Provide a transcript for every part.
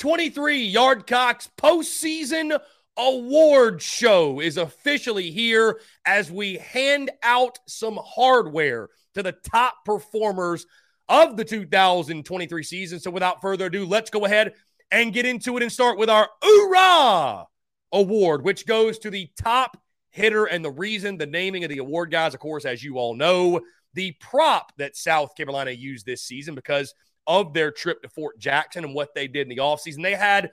2023 Yardcocks postseason award show is officially here as we hand out some hardware to the top performers of the 2023 season. So, without further ado, let's go ahead and get into it and start with our Hoorah Award, which goes to the top hitter. And the reason, the naming of the award, guys, of course, as you all know, the prop that South Carolina used this season because of their trip to Fort Jackson and what they did in the offseason. They had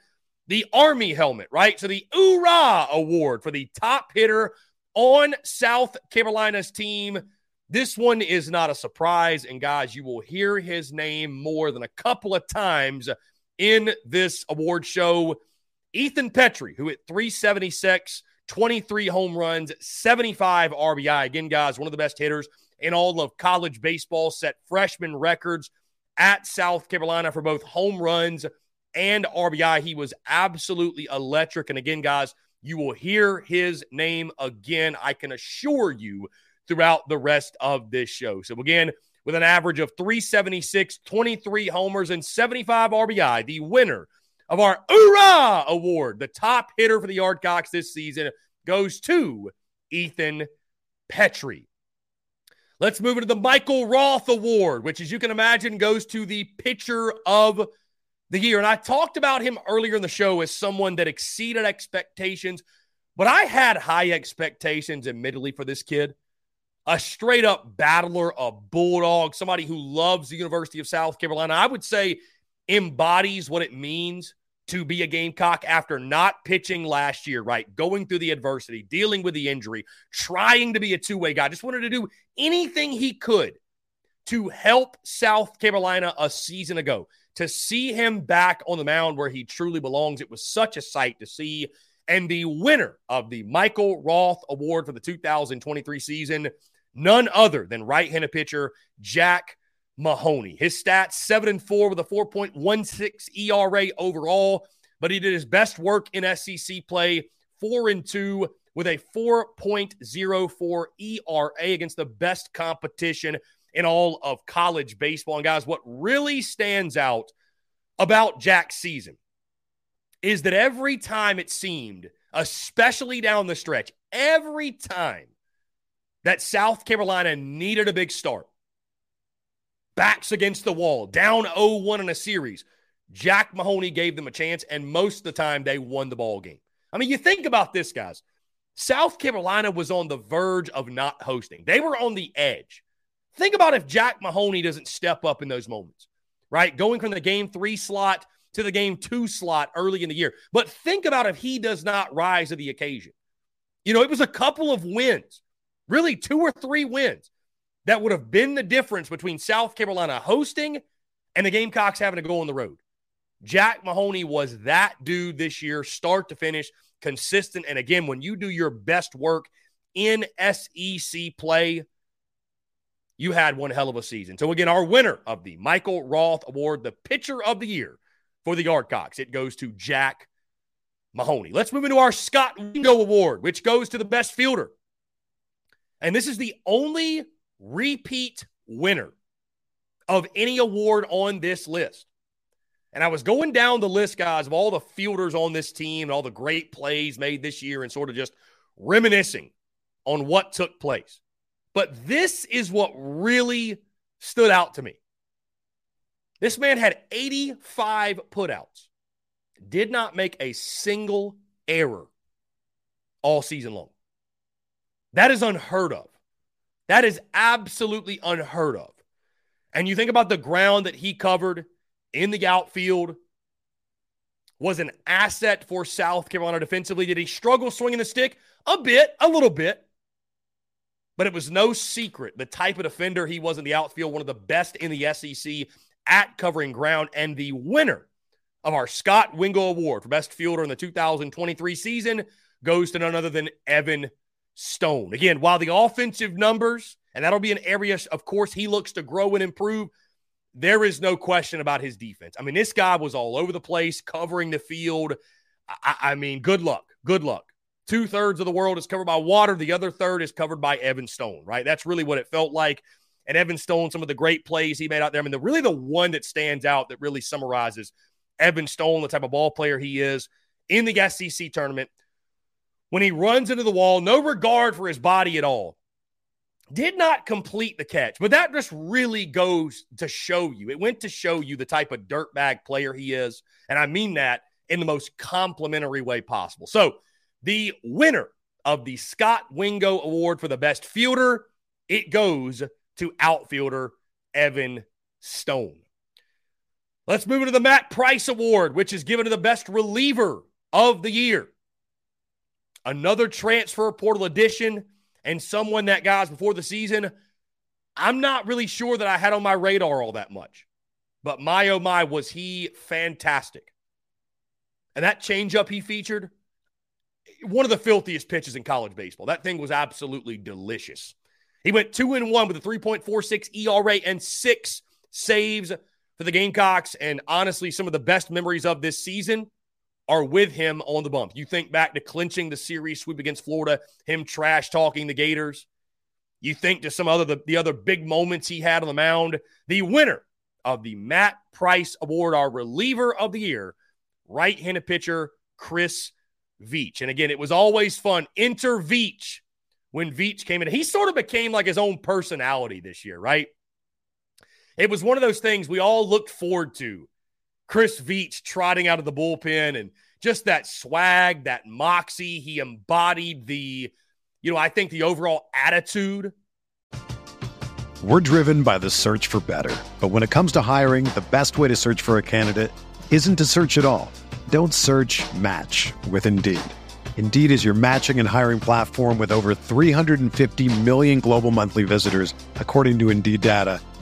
the Army helmet, right? So the Hoorah Award for the top hitter on South Carolina's team. This one is not a surprise. And guys, you will hear his name more than a couple of times in this award show. Ethan Petry, who hit 376, 23 home runs, 75 RBI. Again, guys, one of the best hitters in all of college baseball, set freshman records at South Carolina for both home runs and RBI. He was absolutely electric. And again, guys, you will hear his name again, I can assure you, throughout the rest of this show. So, again, with an average of 376, 23 homers, and 75 RBI, the winner of our Hoorah Award, the top hitter for the Yardcocks this season, goes to Ethan Petry. Let's move into the Michael Roth Award, which, as you can imagine, goes to the pitcher of the year. And I talked about him earlier in the show as someone that exceeded expectations, but I had high expectations, admittedly, for this kid. A straight up battler, a bulldog, somebody who loves the University of South Carolina. I would say embodies what it means to be a Gamecock after not pitching last year, right? Going through the adversity, dealing with the injury, trying to be a two way guy. Just wanted to do anything he could to help South Carolina a season ago. To see him back on the mound where he truly belongs, it was such a sight to see. And the winner of the Michael Roth Award for the 2023 season, none other than right handed pitcher Jack Mahoney. His stats 7 and 4 with a 4.16 ERA overall, but he did his best work in SEC play 4 and 2 with a 4.04 ERA against the best competition in all of college baseball. And guys, what really stands out about Jack's season is that every time it seemed, especially down the stretch, every time that South Carolina needed a big start, backs against the wall, down 0 1 in a series. Jack Mahoney gave them a chance, and most of the time they won the ball game. I mean, you think about this, guys. South Carolina was on the verge of not hosting, they were on the edge. Think about if Jack Mahoney doesn't step up in those moments, right? Going from the game three slot to the game two slot early in the year. But think about if he does not rise to the occasion. You know, it was a couple of wins, really two or three wins that would have been the difference between South Carolina hosting and the Gamecocks having to go on the road. Jack Mahoney was that dude this year, start to finish, consistent. And again, when you do your best work in SEC play, you had one hell of a season. So, again, our winner of the Michael Roth Award, the pitcher of the year for the Yardcocks, it goes to Jack Mahoney. Let's move into our Scott Wingo Award, which goes to the best fielder. And this is the only repeat winner of any award on this list. And I was going down the list, guys, of all the fielders on this team and all the great plays made this year and sort of just reminiscing on what took place. But this is what really stood out to me. This man had 85 putouts, did not make a single error all season long. That is unheard of. That is absolutely unheard of. And you think about the ground that he covered in the outfield was an asset for South Carolina defensively. Did he struggle swinging the stick? A bit, a little bit. But it was no secret the type of defender he was in the outfield, one of the best in the SEC at covering ground, and the winner of our Scott Wingo Award for best fielder in the 2023 season goes to none other than Evan Stone. Again, while the offensive numbers, and that'll be an area, of course, he looks to grow and improve, there is no question about his defense. I mean, this guy was all over the place, covering the field. I, I mean, good luck. Good luck. Two thirds of the world is covered by water. The other third is covered by Evan Stone, right? That's really what it felt like. And Evan Stone, some of the great plays he made out there. I mean, the really the one that stands out that really summarizes Evan Stone, the type of ball player he is in the SEC tournament when he runs into the wall, no regard for his body at all. Did not complete the catch, but that just really goes to show you. It went to show you the type of dirtbag player he is. And I mean that in the most complimentary way possible. So, the winner of the Scott Wingo Award for the best fielder, it goes to outfielder Evan Stone. Let's move into the Matt Price Award, which is given to the best reliever of the year another transfer portal addition, and someone that, guys, before the season, I'm not really sure that I had on my radar all that much. But my oh my, was he fantastic. And that changeup he featured, one of the filthiest pitches in college baseball. That thing was absolutely delicious. He went two and one with a 3.46 ERA and six saves for the Gamecocks. And honestly, some of the best memories of this season are with him on the bump. You think back to clinching the series sweep against Florida, him trash talking the Gators. You think to some other the, the other big moments he had on the mound. The winner of the Matt Price Award, our reliever of the year, right handed pitcher Chris Veach. And again, it was always fun. Enter Veach when Veach came in. He sort of became like his own personality this year, right? It was one of those things we all looked forward to. Chris Veach trotting out of the bullpen and just that swag, that moxie. He embodied the, you know, I think the overall attitude. We're driven by the search for better. But when it comes to hiring, the best way to search for a candidate isn't to search at all. Don't search match with Indeed. Indeed is your matching and hiring platform with over 350 million global monthly visitors, according to Indeed data,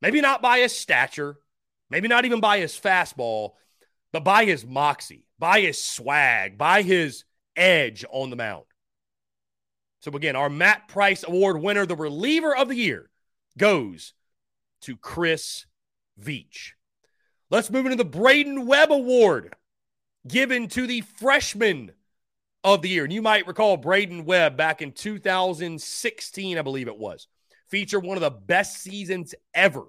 Maybe not by his stature, maybe not even by his fastball, but by his moxie, by his swag, by his edge on the mound. So, again, our Matt Price Award winner, the reliever of the year, goes to Chris Veach. Let's move into the Braden Webb Award given to the freshman of the year. And you might recall Braden Webb back in 2016, I believe it was, featured one of the best seasons ever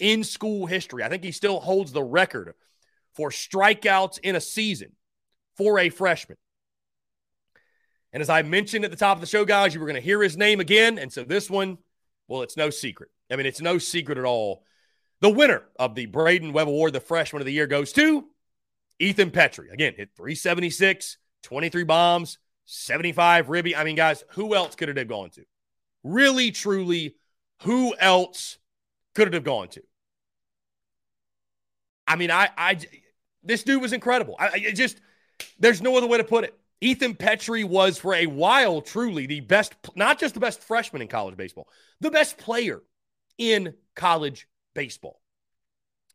in school history. I think he still holds the record for strikeouts in a season for a freshman. And as I mentioned at the top of the show, guys, you were going to hear his name again. And so this one, well, it's no secret. I mean, it's no secret at all. The winner of the Braden Webb Award, the freshman of the year, goes to Ethan Petry. Again, hit 376, 23 bombs, 75 ribby. I mean, guys, who else could it have gone to? Really, truly, who else could it have gone to? I mean, I, I, this dude was incredible. I, I just, there's no other way to put it. Ethan Petry was for a while truly the best, not just the best freshman in college baseball, the best player in college baseball.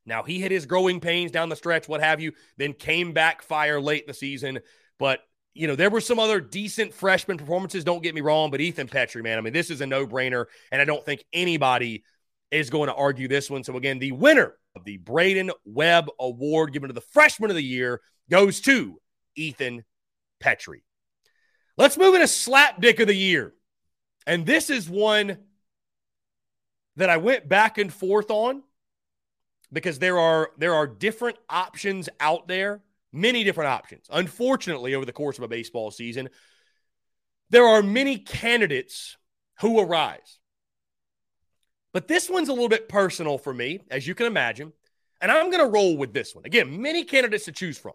Now, he hit his growing pains down the stretch, what have you, then came back fire late in the season. But, you know, there were some other decent freshman performances, don't get me wrong, but Ethan Petry, man, I mean, this is a no brainer. And I don't think anybody is going to argue this one. So, again, the winner of the Braden Webb Award given to the freshman of the year goes to Ethan Petry. Let's move into slap dick of the year. And this is one that I went back and forth on because there are there are different options out there, many different options. Unfortunately, over the course of a baseball season, there are many candidates who arise. But this one's a little bit personal for me, as you can imagine. And I'm going to roll with this one. Again, many candidates to choose from.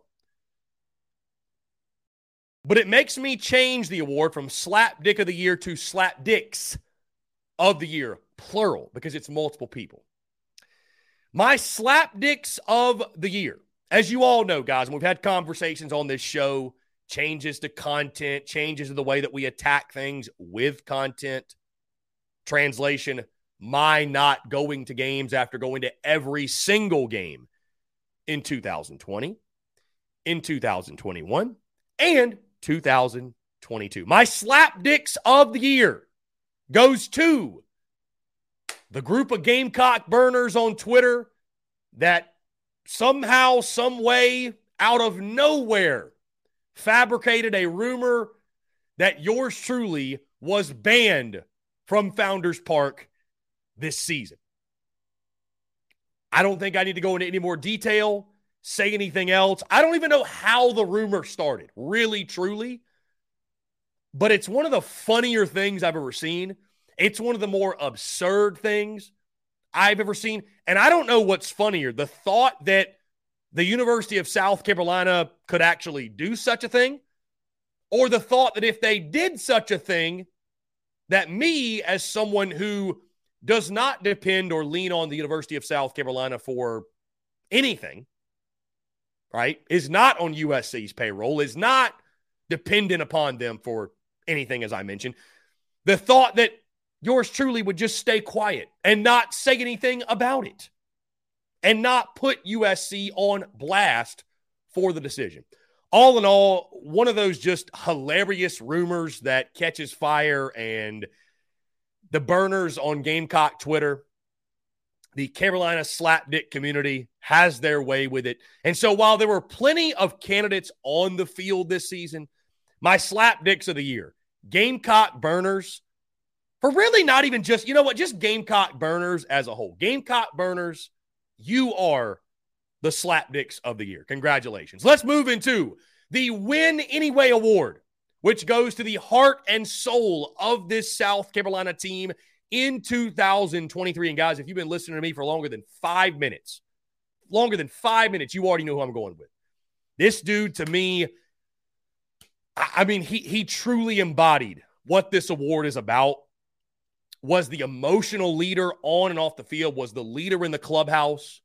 But it makes me change the award from slap dick of the year to slap dicks of the year, plural, because it's multiple people. My slap dicks of the year, as you all know, guys, and we've had conversations on this show, changes to content, changes to the way that we attack things with content. Translation, my not going to games after going to every single game in 2020, in 2021, and 2022. My slap dicks of the year goes to the group of Gamecock burners on Twitter that somehow, some way, out of nowhere, fabricated a rumor that yours truly was banned from Founders Park this season. I don't think I need to go into any more detail say anything else. I don't even know how the rumor started, really, truly. But it's one of the funnier things I've ever seen. It's one of the more absurd things I've ever seen. And I don't know what's funnier the thought that the University of South Carolina could actually do such a thing, or the thought that if they did such a thing, that me, as someone who does not depend or lean on the University of South Carolina for anything, right, is not on USC's payroll, is not dependent upon them for anything, as I mentioned. The thought that yours truly would just stay quiet and not say anything about it and not put USC on blast for the decision. All in all, one of those just hilarious rumors that catches fire and the burners on Gamecock Twitter, the Carolina slapdick community has their way with it. And so while there were plenty of candidates on the field this season, my slapdicks of the year, Gamecock burners, for really not even just, you know what, just Gamecock burners as a whole. Gamecock burners, you are the slapdicks of the year. Congratulations. Let's move into the Win Anyway Award, which goes to the heart and soul of this South Carolina team in 2023. And guys, if you've been listening to me for longer than five minutes, longer than five minutes, you already know who I'm going with. This dude, to me, I mean, he he truly embodied what this award is about. Was the emotional leader on and off the field, was the leader in the clubhouse.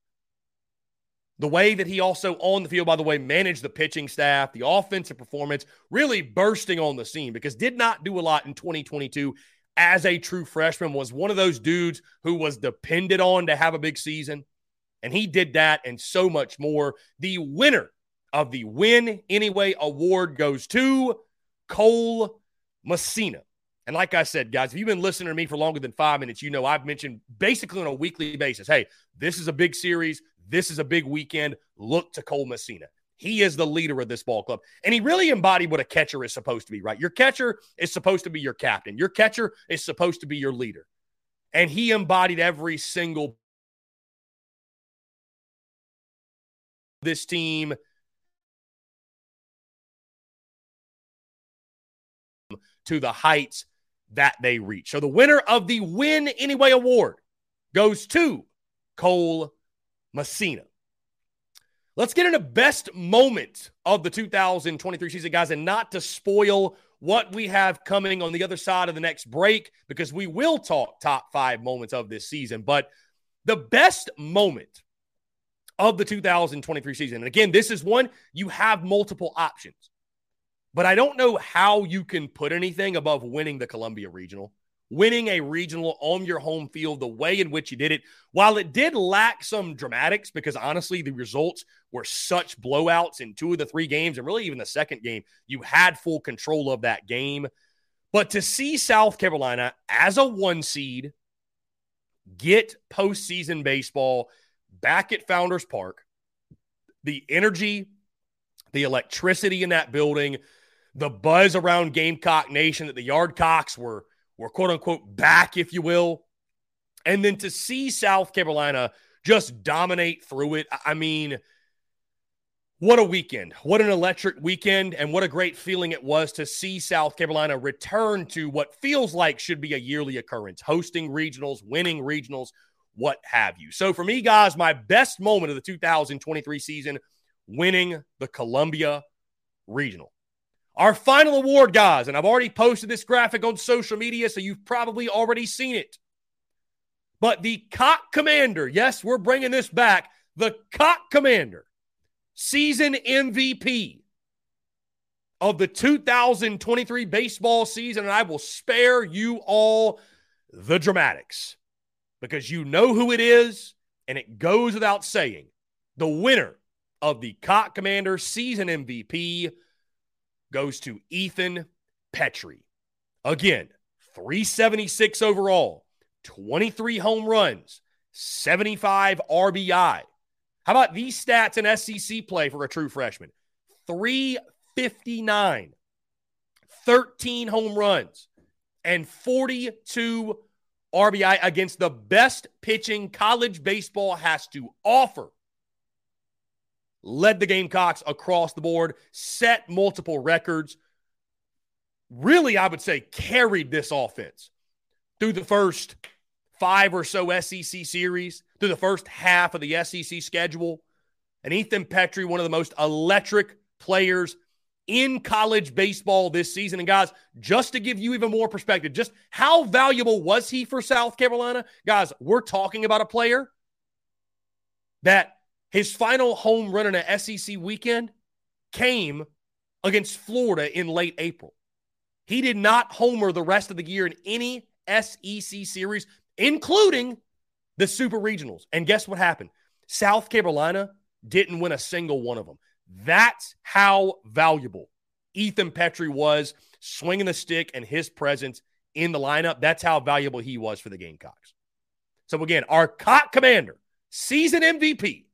The way that he also on the field, by the way, managed the pitching staff, the offensive performance, really bursting on the scene because did not do a lot in 2022 as a true freshman, was one of those dudes who was depended on to have a big season. And he did that and so much more. The winner of the Win Anyway award goes to Cole Messina. And like I said, guys, if you've been listening to me for longer than five minutes, you know I've mentioned basically on a weekly basis hey, this is a big series. This is a big weekend. Look to Cole Messina. He is the leader of this ball club. And he really embodied what a catcher is supposed to be, right? Your catcher is supposed to be your captain, your catcher is supposed to be your leader. And he embodied every single this team to the heights that they reach. So the winner of the Win Anyway award goes to Cole Messina. Let's get into best moment of the 2023 season, guys, and not to spoil what we have coming on the other side of the next break, because we will talk top five moments of this season. But the best moment of the 2023 season, and again, this is one you have multiple options. But I don't know how you can put anything above winning the Columbia Regional, winning a regional on your home field, the way in which you did it. While it did lack some dramatics, because honestly, the results were such blowouts in two of the three games, and really even the second game, you had full control of that game. But to see South Carolina as a one seed get postseason baseball back at Founders Park, the energy, the electricity in that building, the buzz around Gamecock Nation that the Yardcocks were were quote unquote back, if you will. And then to see South Carolina just dominate through it. I mean, what a weekend. What an electric weekend. And what a great feeling it was to see South Carolina return to what feels like should be a yearly occurrence hosting regionals, winning regionals, what have you. So for me, guys, my best moment of the 2023 season, winning the Columbia Regional. Our final award, guys, and I've already posted this graphic on social media, so you've probably already seen it. But the Cock Commander, yes, we're bringing this back. The Cock Commander, season MVP of the 2023 baseball season, and I will spare you all the dramatics because you know who it is, and it goes without saying. The winner of the Cock Commander season MVP goes to Ethan Petry. Again, 376 overall, 23 home runs, 75 RBI. How about these stats in SEC play for a true freshman? 359, 13 home runs, and 42 RBI against the best pitching college baseball has to offer led the Gamecocks across the board, set multiple records. Really, I would say carried this offense through the first five or so SEC series, through the first half of the SEC schedule. And Ethan Petry, one of the most electric players in college baseball this season. And guys, just to give you even more perspective, just how valuable was he for South Carolina? Guys, we're talking about a player that his final home run in an SEC weekend came against Florida in late April. He did not homer the rest of the year in any SEC series, including the Super Regionals. And guess what happened? South Carolina didn't win a single one of them. That's how valuable Ethan Petry was swinging the stick and his presence in the lineup. That's how valuable he was for the Gamecocks. So, again, our cock commander, season MVP,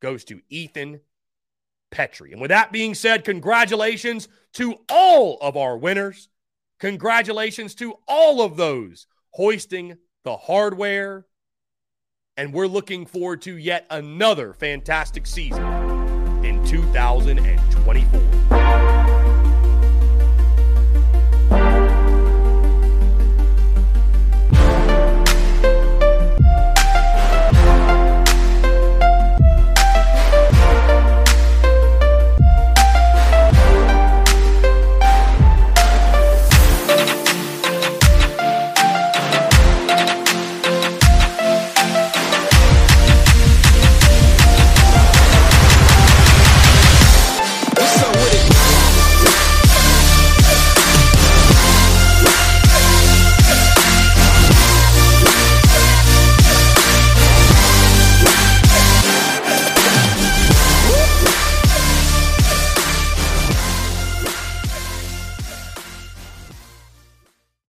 goes to Ethan Petry. And with that being said, congratulations to all of our winners. Congratulations to all of those hoisting the hardware. And we're looking forward to yet another fantastic season in 2024.